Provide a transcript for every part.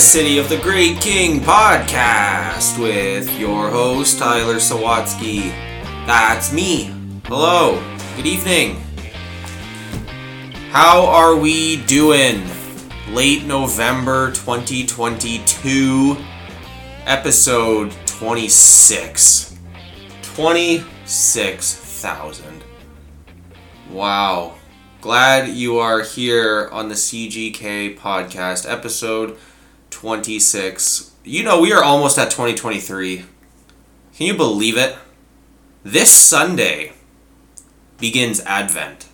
City of the Great King podcast with your host, Tyler Sawatsky. That's me. Hello. Good evening. How are we doing? Late November 2022, episode 26. 26,000. Wow. Glad you are here on the CGK podcast, episode 26. You know, we are almost at 2023. Can you believe it? This Sunday begins Advent.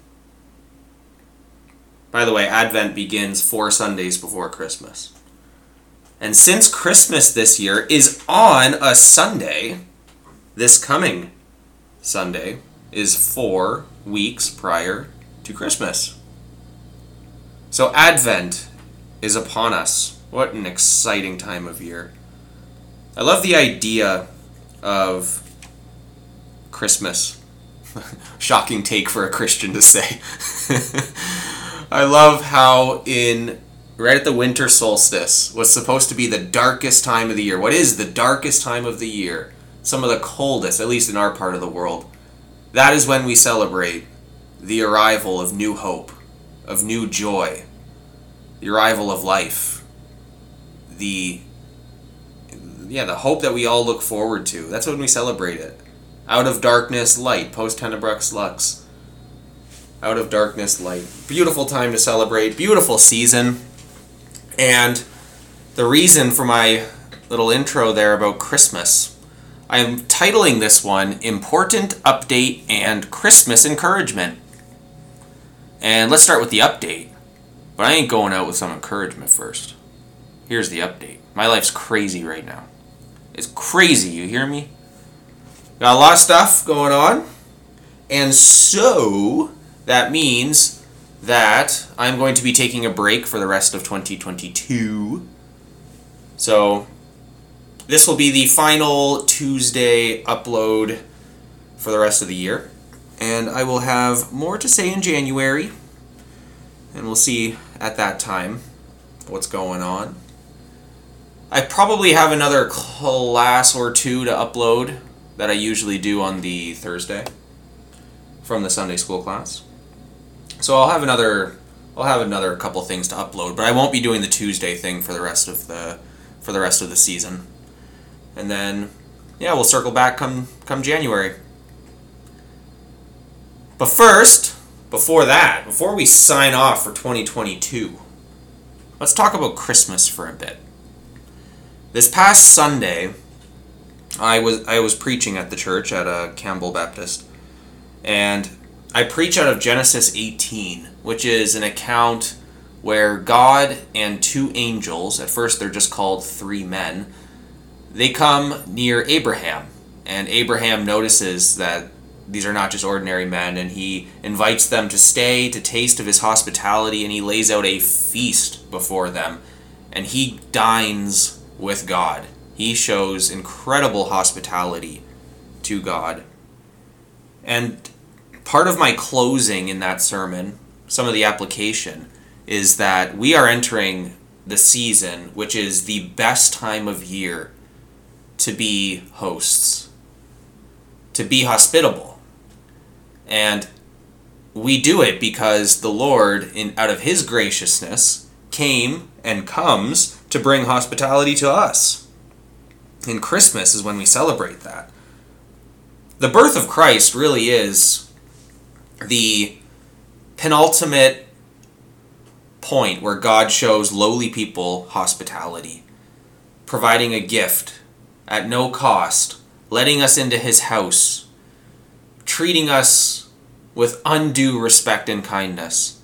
By the way, Advent begins four Sundays before Christmas. And since Christmas this year is on a Sunday, this coming Sunday is four weeks prior to Christmas. So Advent is upon us. What an exciting time of year. I love the idea of Christmas. Shocking take for a Christian to say. I love how in right at the winter solstice was supposed to be the darkest time of the year. What is the darkest time of the year? Some of the coldest, at least in our part of the world. That is when we celebrate the arrival of new hope, of new joy, the arrival of life, the yeah, the hope that we all look forward to. That's when we celebrate it. Out of darkness, light. Post tenebras lux. Out of darkness, light. Beautiful time to celebrate. Beautiful season. And the reason for my little intro there about Christmas, I am titling this one Important Update and Christmas Encouragement. And let's start with the update. But I ain't going out with some encouragement first. Here's the update. My life's crazy right now. It's crazy, you hear me? Got a lot of stuff going on. And so that means that I'm going to be taking a break for the rest of 2022. So this will be the final Tuesday upload for the rest of the year and I will have more to say in January, and we'll see at that time what's going on. I probably have another class or two to upload that I usually do on the Thursday from the Sunday school class. So I'll have another I'll have another couple things to upload, but I won't be doing the Tuesday thing for the rest of the for the rest of the season. And then yeah, we'll circle back come come January. But first, before that, before we sign off for 2022, let's talk about Christmas for a bit. This past Sunday, I was I was preaching at the church at a uh, Campbell Baptist, and I preach out of Genesis 18, which is an account where God and two angels, at first they're just called three men, they come near Abraham, and Abraham notices that these are not just ordinary men, and he invites them to stay, to taste of his hospitality, and he lays out a feast before them. And he dines with God. He shows incredible hospitality to God. And part of my closing in that sermon, some of the application, is that we are entering the season, which is the best time of year to be hosts, to be hospitable and we do it because the Lord, in out of his graciousness, came and comes to bring hospitality to us. And Christmas is when we celebrate that. The birth of Christ really is the penultimate point where God shows lowly people hospitality, providing a gift at no cost, letting us into his house treating us with undue respect and kindness.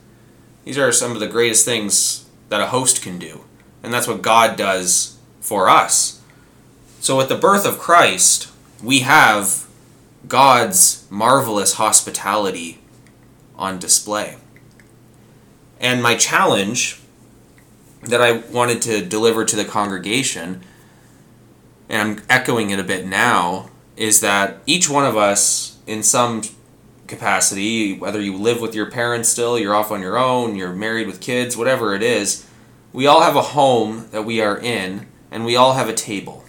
These are some of the greatest things that a host can do. And that's what God does for us. So, at the birth of Christ, we have God's marvelous hospitality on display. And my challenge that I wanted to deliver to the congregation, and I'm echoing it a bit now, is that each one of us in some capacity, whether you live with your parents still, you're off on your own, you're married with kids, whatever it is, we all have a home that we are in, and we all have a table.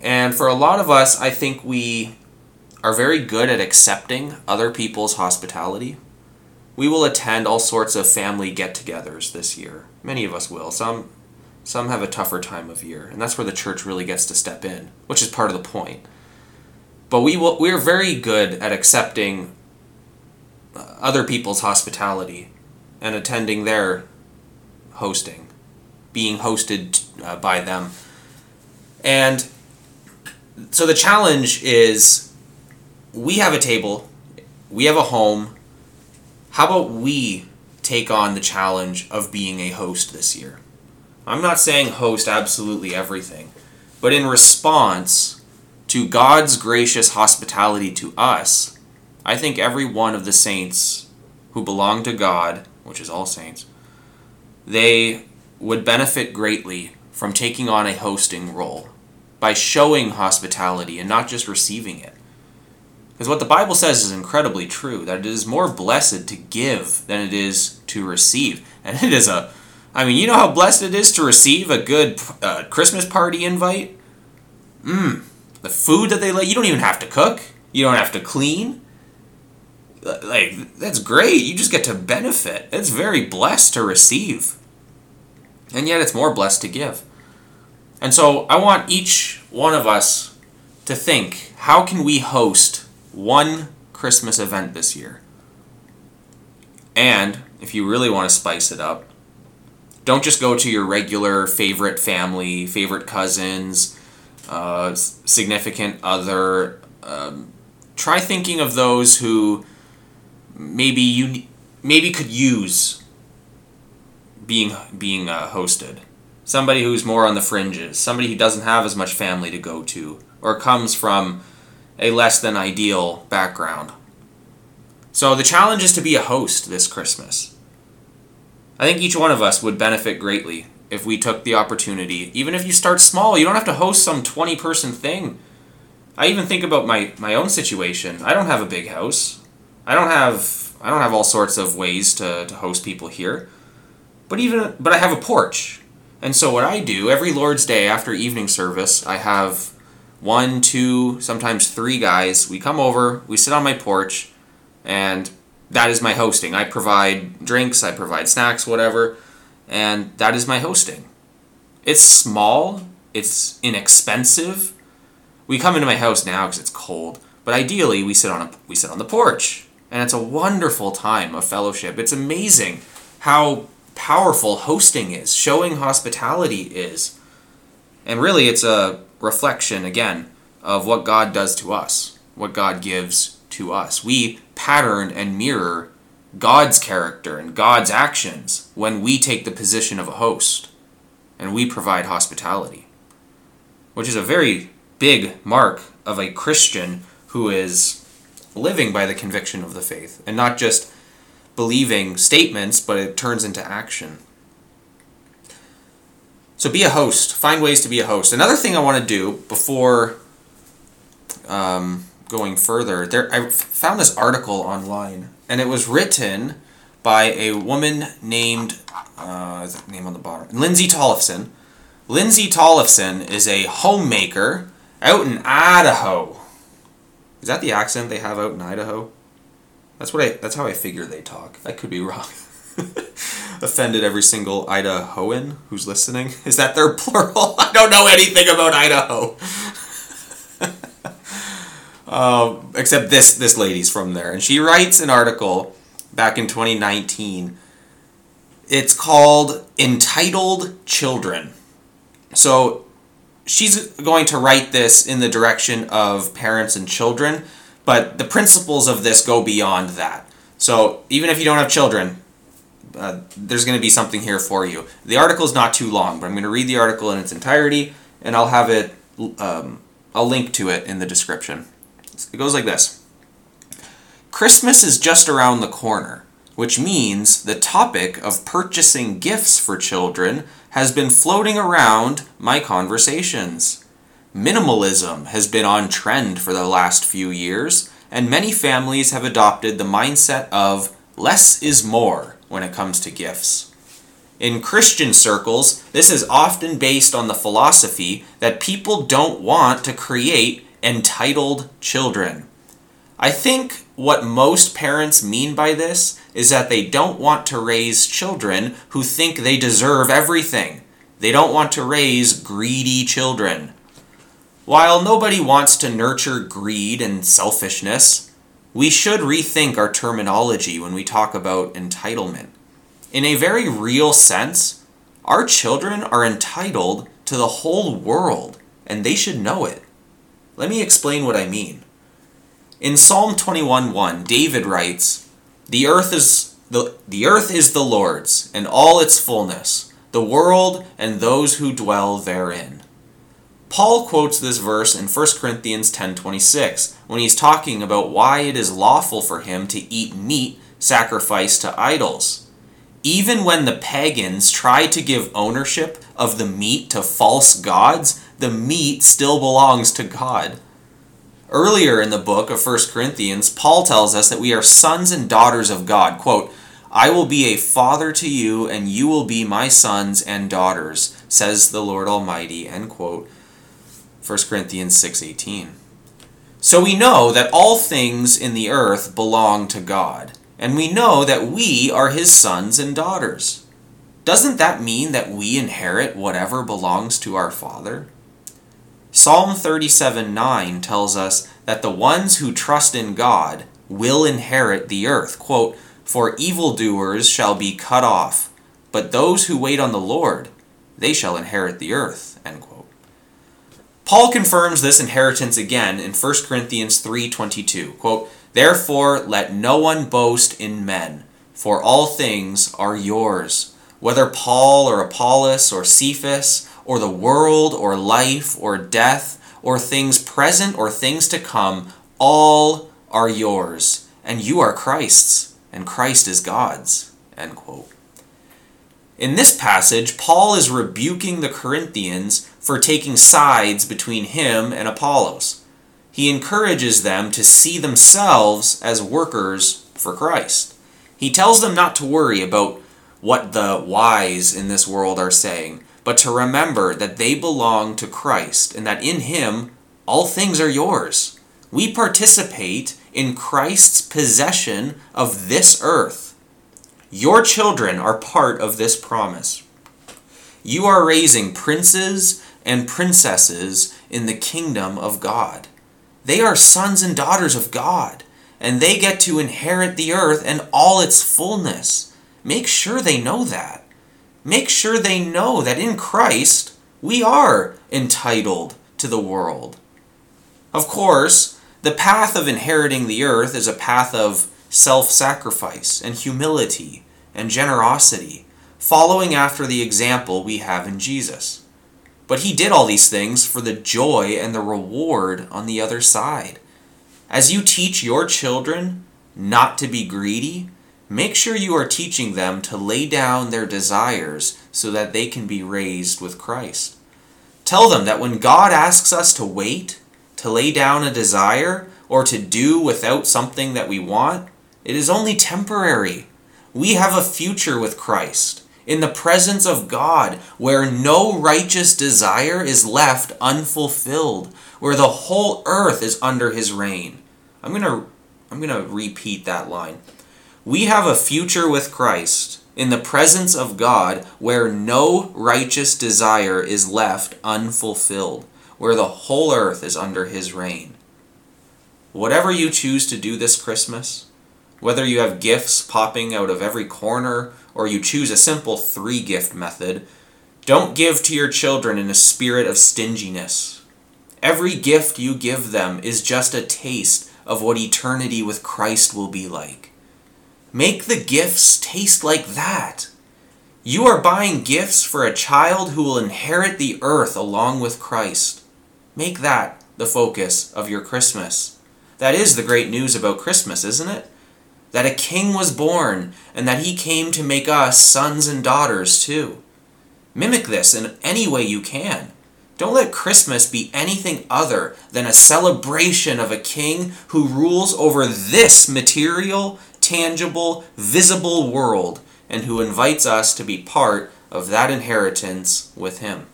And for a lot of us, I think we are very good at accepting other people's hospitality. We will attend all sorts of family get-togethers this year. Many of us will. Some some have a tougher time of year, and that's where the church really gets to step in, which is part of the point. But we will we're very good at accepting uh, other people's hospitality and attending their hosting, being hosted uh, by them. And so the challenge is we have a table, we have a home. How about we take on the challenge of being a host this year? I'm not saying host absolutely everything, but in response to God's gracious hospitality to us, I think every one of the saints who belong to God, which is all saints, they would benefit greatly from taking on a hosting role by showing hospitality and not just receiving it. Because what the Bible says is incredibly true that it is more blessed to give than it is to receive. And it is a, I mean, you know how blessed it is to receive a good uh, Christmas party invite? Mmm. The food that they let, you don't even have to cook, you don't have to clean. Like, that's great. You just get to benefit. It's very blessed to receive. And yet it's more blessed to give. And so I want each one of us to think how can we host one Christmas event this year? And if you really want to spice it up, don't just go to your regular favorite family, favorite cousins, uh, significant other. Um, try thinking of those who maybe you maybe could use being being uh, hosted. Somebody who's more on the fringes, somebody who doesn't have as much family to go to, or comes from a less than ideal background. So the challenge is to be a host this Christmas. I think each one of us would benefit greatly if we took the opportunity. Even if you start small, you don't have to host some 20 person thing. I even think about my, my own situation. I don't have a big house. I don't have I don't have all sorts of ways to, to host people here. But even but I have a porch. And so what I do every Lord's Day after evening service, I have one, two, sometimes three guys. We come over, we sit on my porch, and that is my hosting. I provide drinks, I provide snacks, whatever, and that is my hosting. It's small, it's inexpensive. We come into my house now because it's cold, but ideally we sit on a we sit on the porch, and it's a wonderful time of fellowship. It's amazing how powerful hosting is, showing hospitality is. And really, it's a reflection, again, of what God does to us, what God gives to us. We pattern and mirror God's character and God's actions when we take the position of a host and we provide hospitality, which is a very big mark of a Christian who is living by the conviction of the faith and not just believing statements, but it turns into action. So be a host. Find ways to be a host. Another thing I want to do before um, going further, there I found this article online, and it was written by a woman named uh, name on the bottom? Lindsay Tollefson. Lindsay Tollefson is a homemaker out in Idaho. Is that the accent they have out in Idaho? That's what I. That's how I figure they talk. I could be wrong. Offended every single Idahoan who's listening. Is that their plural? I don't know anything about Idaho. um, except this this lady's from there, and she writes an article back in 2019. It's called "Entitled Children." So she's going to write this in the direction of parents and children but the principles of this go beyond that. So even if you don't have children, uh, there's going to be something here for you. The article is not too long, but I'm going to read the article in its entirety, and I'll have it. Um, I'll link to it in the description. It goes like this. Christmas is just around the corner, which means the topic of purchasing gifts for children has been floating around my conversations. Minimalism has been on trend for the last few years, and many families have adopted the mindset of less is more when it comes to gifts. In Christian circles, this is often based on the philosophy that people don't want to create entitled children. I think what most parents mean by this is that they don't want to raise children who think they deserve everything. They don't want to raise greedy children. While nobody wants to nurture greed and selfishness, we should rethink our terminology when we talk about entitlement. In a very real sense, our children are entitled to the whole world, and they should know it. Let me explain what I mean. In Psalm 21:1, David writes, "The earth is the, the earth is the Lord's, and all its fullness, the world and those who dwell therein." Paul quotes this verse in 1 Corinthians 10:26 when he's talking about why it is lawful for him to eat meat sacrificed to idols. Even when the pagans try to give ownership of the meat to false gods, the meat still belongs to God. Earlier in the book of 1 Corinthians, Paul tells us that we are sons and daughters of God. Quote, I will be a father to you, and you will be my sons and daughters, says the Lord Almighty. End quote. 1 Corinthians 6:18. So we know that all things in the earth belong to God, and we know that we are his sons and daughters. Doesn't that mean that we inherit whatever belongs to our Father? Psalm 37 9 tells us that the ones who trust in God will inherit the earth. Quote, For evildoers shall be cut off, but those who wait on the Lord, they shall inherit the earth. End quote. Paul confirms this inheritance again in 1 Corinthians 3:22. Quote, Therefore let no one boast in men, for all things are yours. Whether Paul or Apollos or Cephas or the world or life or death or things present or things to come, all are yours, and you are Christ's, and Christ is God's. End quote. In this passage, Paul is rebuking the Corinthians for taking sides between him and Apollos. He encourages them to see themselves as workers for Christ. He tells them not to worry about what the wise in this world are saying, but to remember that they belong to Christ and that in Him all things are yours. We participate in Christ's possession of this earth. Your children are part of this promise. You are raising princes and princesses in the kingdom of God. They are sons and daughters of God, and they get to inherit the earth and all its fullness. Make sure they know that. Make sure they know that in Christ we are entitled to the world. Of course, the path of inheriting the earth is a path of self sacrifice and humility and generosity, following after the example we have in Jesus. But he did all these things for the joy and the reward on the other side. As you teach your children not to be greedy, Make sure you are teaching them to lay down their desires so that they can be raised with Christ. Tell them that when God asks us to wait, to lay down a desire, or to do without something that we want, it is only temporary. We have a future with Christ in the presence of God where no righteous desire is left unfulfilled, where the whole earth is under his reign. I'm going to I'm going to repeat that line. We have a future with Christ in the presence of God where no righteous desire is left unfulfilled, where the whole earth is under his reign. Whatever you choose to do this Christmas, whether you have gifts popping out of every corner or you choose a simple three gift method, don't give to your children in a spirit of stinginess. Every gift you give them is just a taste of what eternity with Christ will be like. Make the gifts taste like that. You are buying gifts for a child who will inherit the earth along with Christ. Make that the focus of your Christmas. That is the great news about Christmas, isn't it? That a king was born and that he came to make us sons and daughters too. Mimic this in any way you can. Don't let Christmas be anything other than a celebration of a king who rules over this material tangible, visible world and who invites us to be part of that inheritance with Him.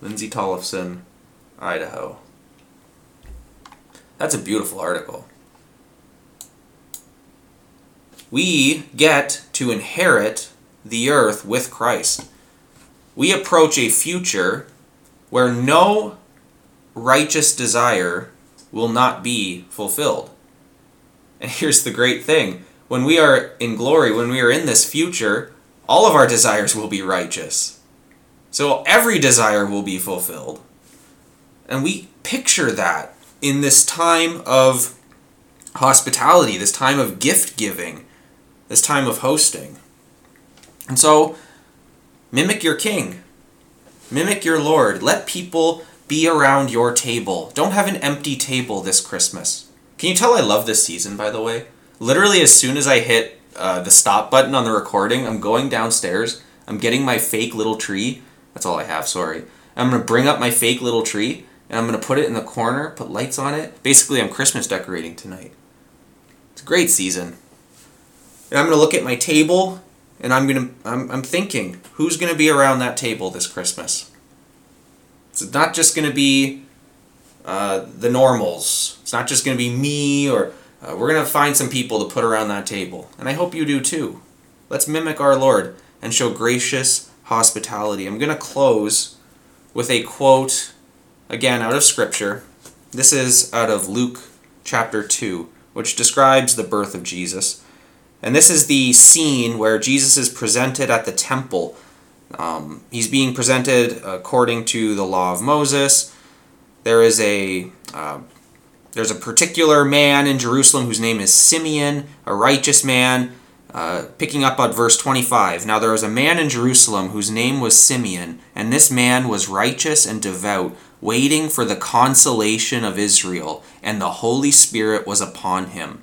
Lindsay Tollefson, Idaho. That's a beautiful article. We get to inherit the earth with Christ. We approach a future where no righteous desire will not be fulfilled. And here's the great thing when we are in glory, when we are in this future, all of our desires will be righteous. So every desire will be fulfilled. And we picture that in this time of hospitality, this time of gift giving, this time of hosting. And so, mimic your king, mimic your Lord. Let people be around your table. Don't have an empty table this Christmas. Can you tell I love this season, by the way? Literally, as soon as I hit uh, the stop button on the recording, I'm going downstairs. I'm getting my fake little tree. That's all I have, sorry. I'm going to bring up my fake little tree and I'm going to put it in the corner, put lights on it. Basically, I'm Christmas decorating tonight. It's a great season. And I'm going to look at my table and I'm going to I'm, I'm thinking, who's going to be around that table this Christmas? It's not just going to be uh, the normals. It's not just going to be me or uh, we're going to find some people to put around that table. And I hope you do too. Let's mimic our Lord and show gracious hospitality. I'm going to close with a quote, again, out of Scripture. This is out of Luke chapter 2, which describes the birth of Jesus. And this is the scene where Jesus is presented at the temple um, he's being presented according to the law of Moses. There is a uh, there's a particular man in Jerusalem whose name is Simeon, a righteous man. Uh, picking up on verse 25. Now there was a man in Jerusalem whose name was Simeon, and this man was righteous and devout, waiting for the consolation of Israel, and the Holy Spirit was upon him.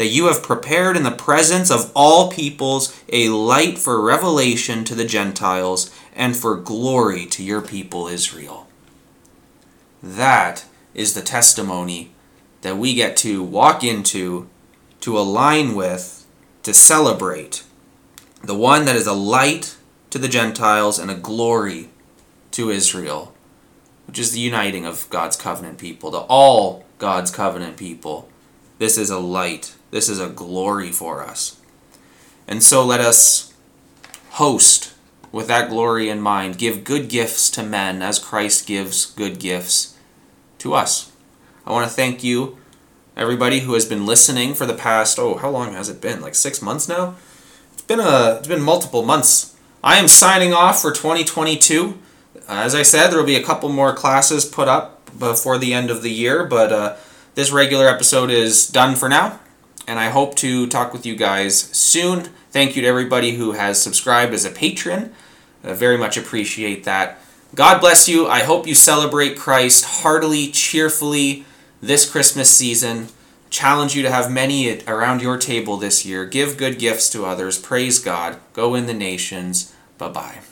that you have prepared in the presence of all peoples a light for revelation to the Gentiles and for glory to your people Israel. That is the testimony that we get to walk into, to align with, to celebrate. The one that is a light to the Gentiles and a glory to Israel, which is the uniting of God's covenant people, to all God's covenant people. This is a light this is a glory for us. And so let us host with that glory in mind, give good gifts to men as Christ gives good gifts to us. I want to thank you, everybody who has been listening for the past, oh, how long has it been? Like six months now? It's been a it's been multiple months. I am signing off for 2022. As I said, there will be a couple more classes put up before the end of the year, but uh, this regular episode is done for now and I hope to talk with you guys soon. Thank you to everybody who has subscribed as a patron. I very much appreciate that. God bless you. I hope you celebrate Christ heartily, cheerfully this Christmas season. Challenge you to have many around your table this year. Give good gifts to others. Praise God. Go in the nations. Bye bye.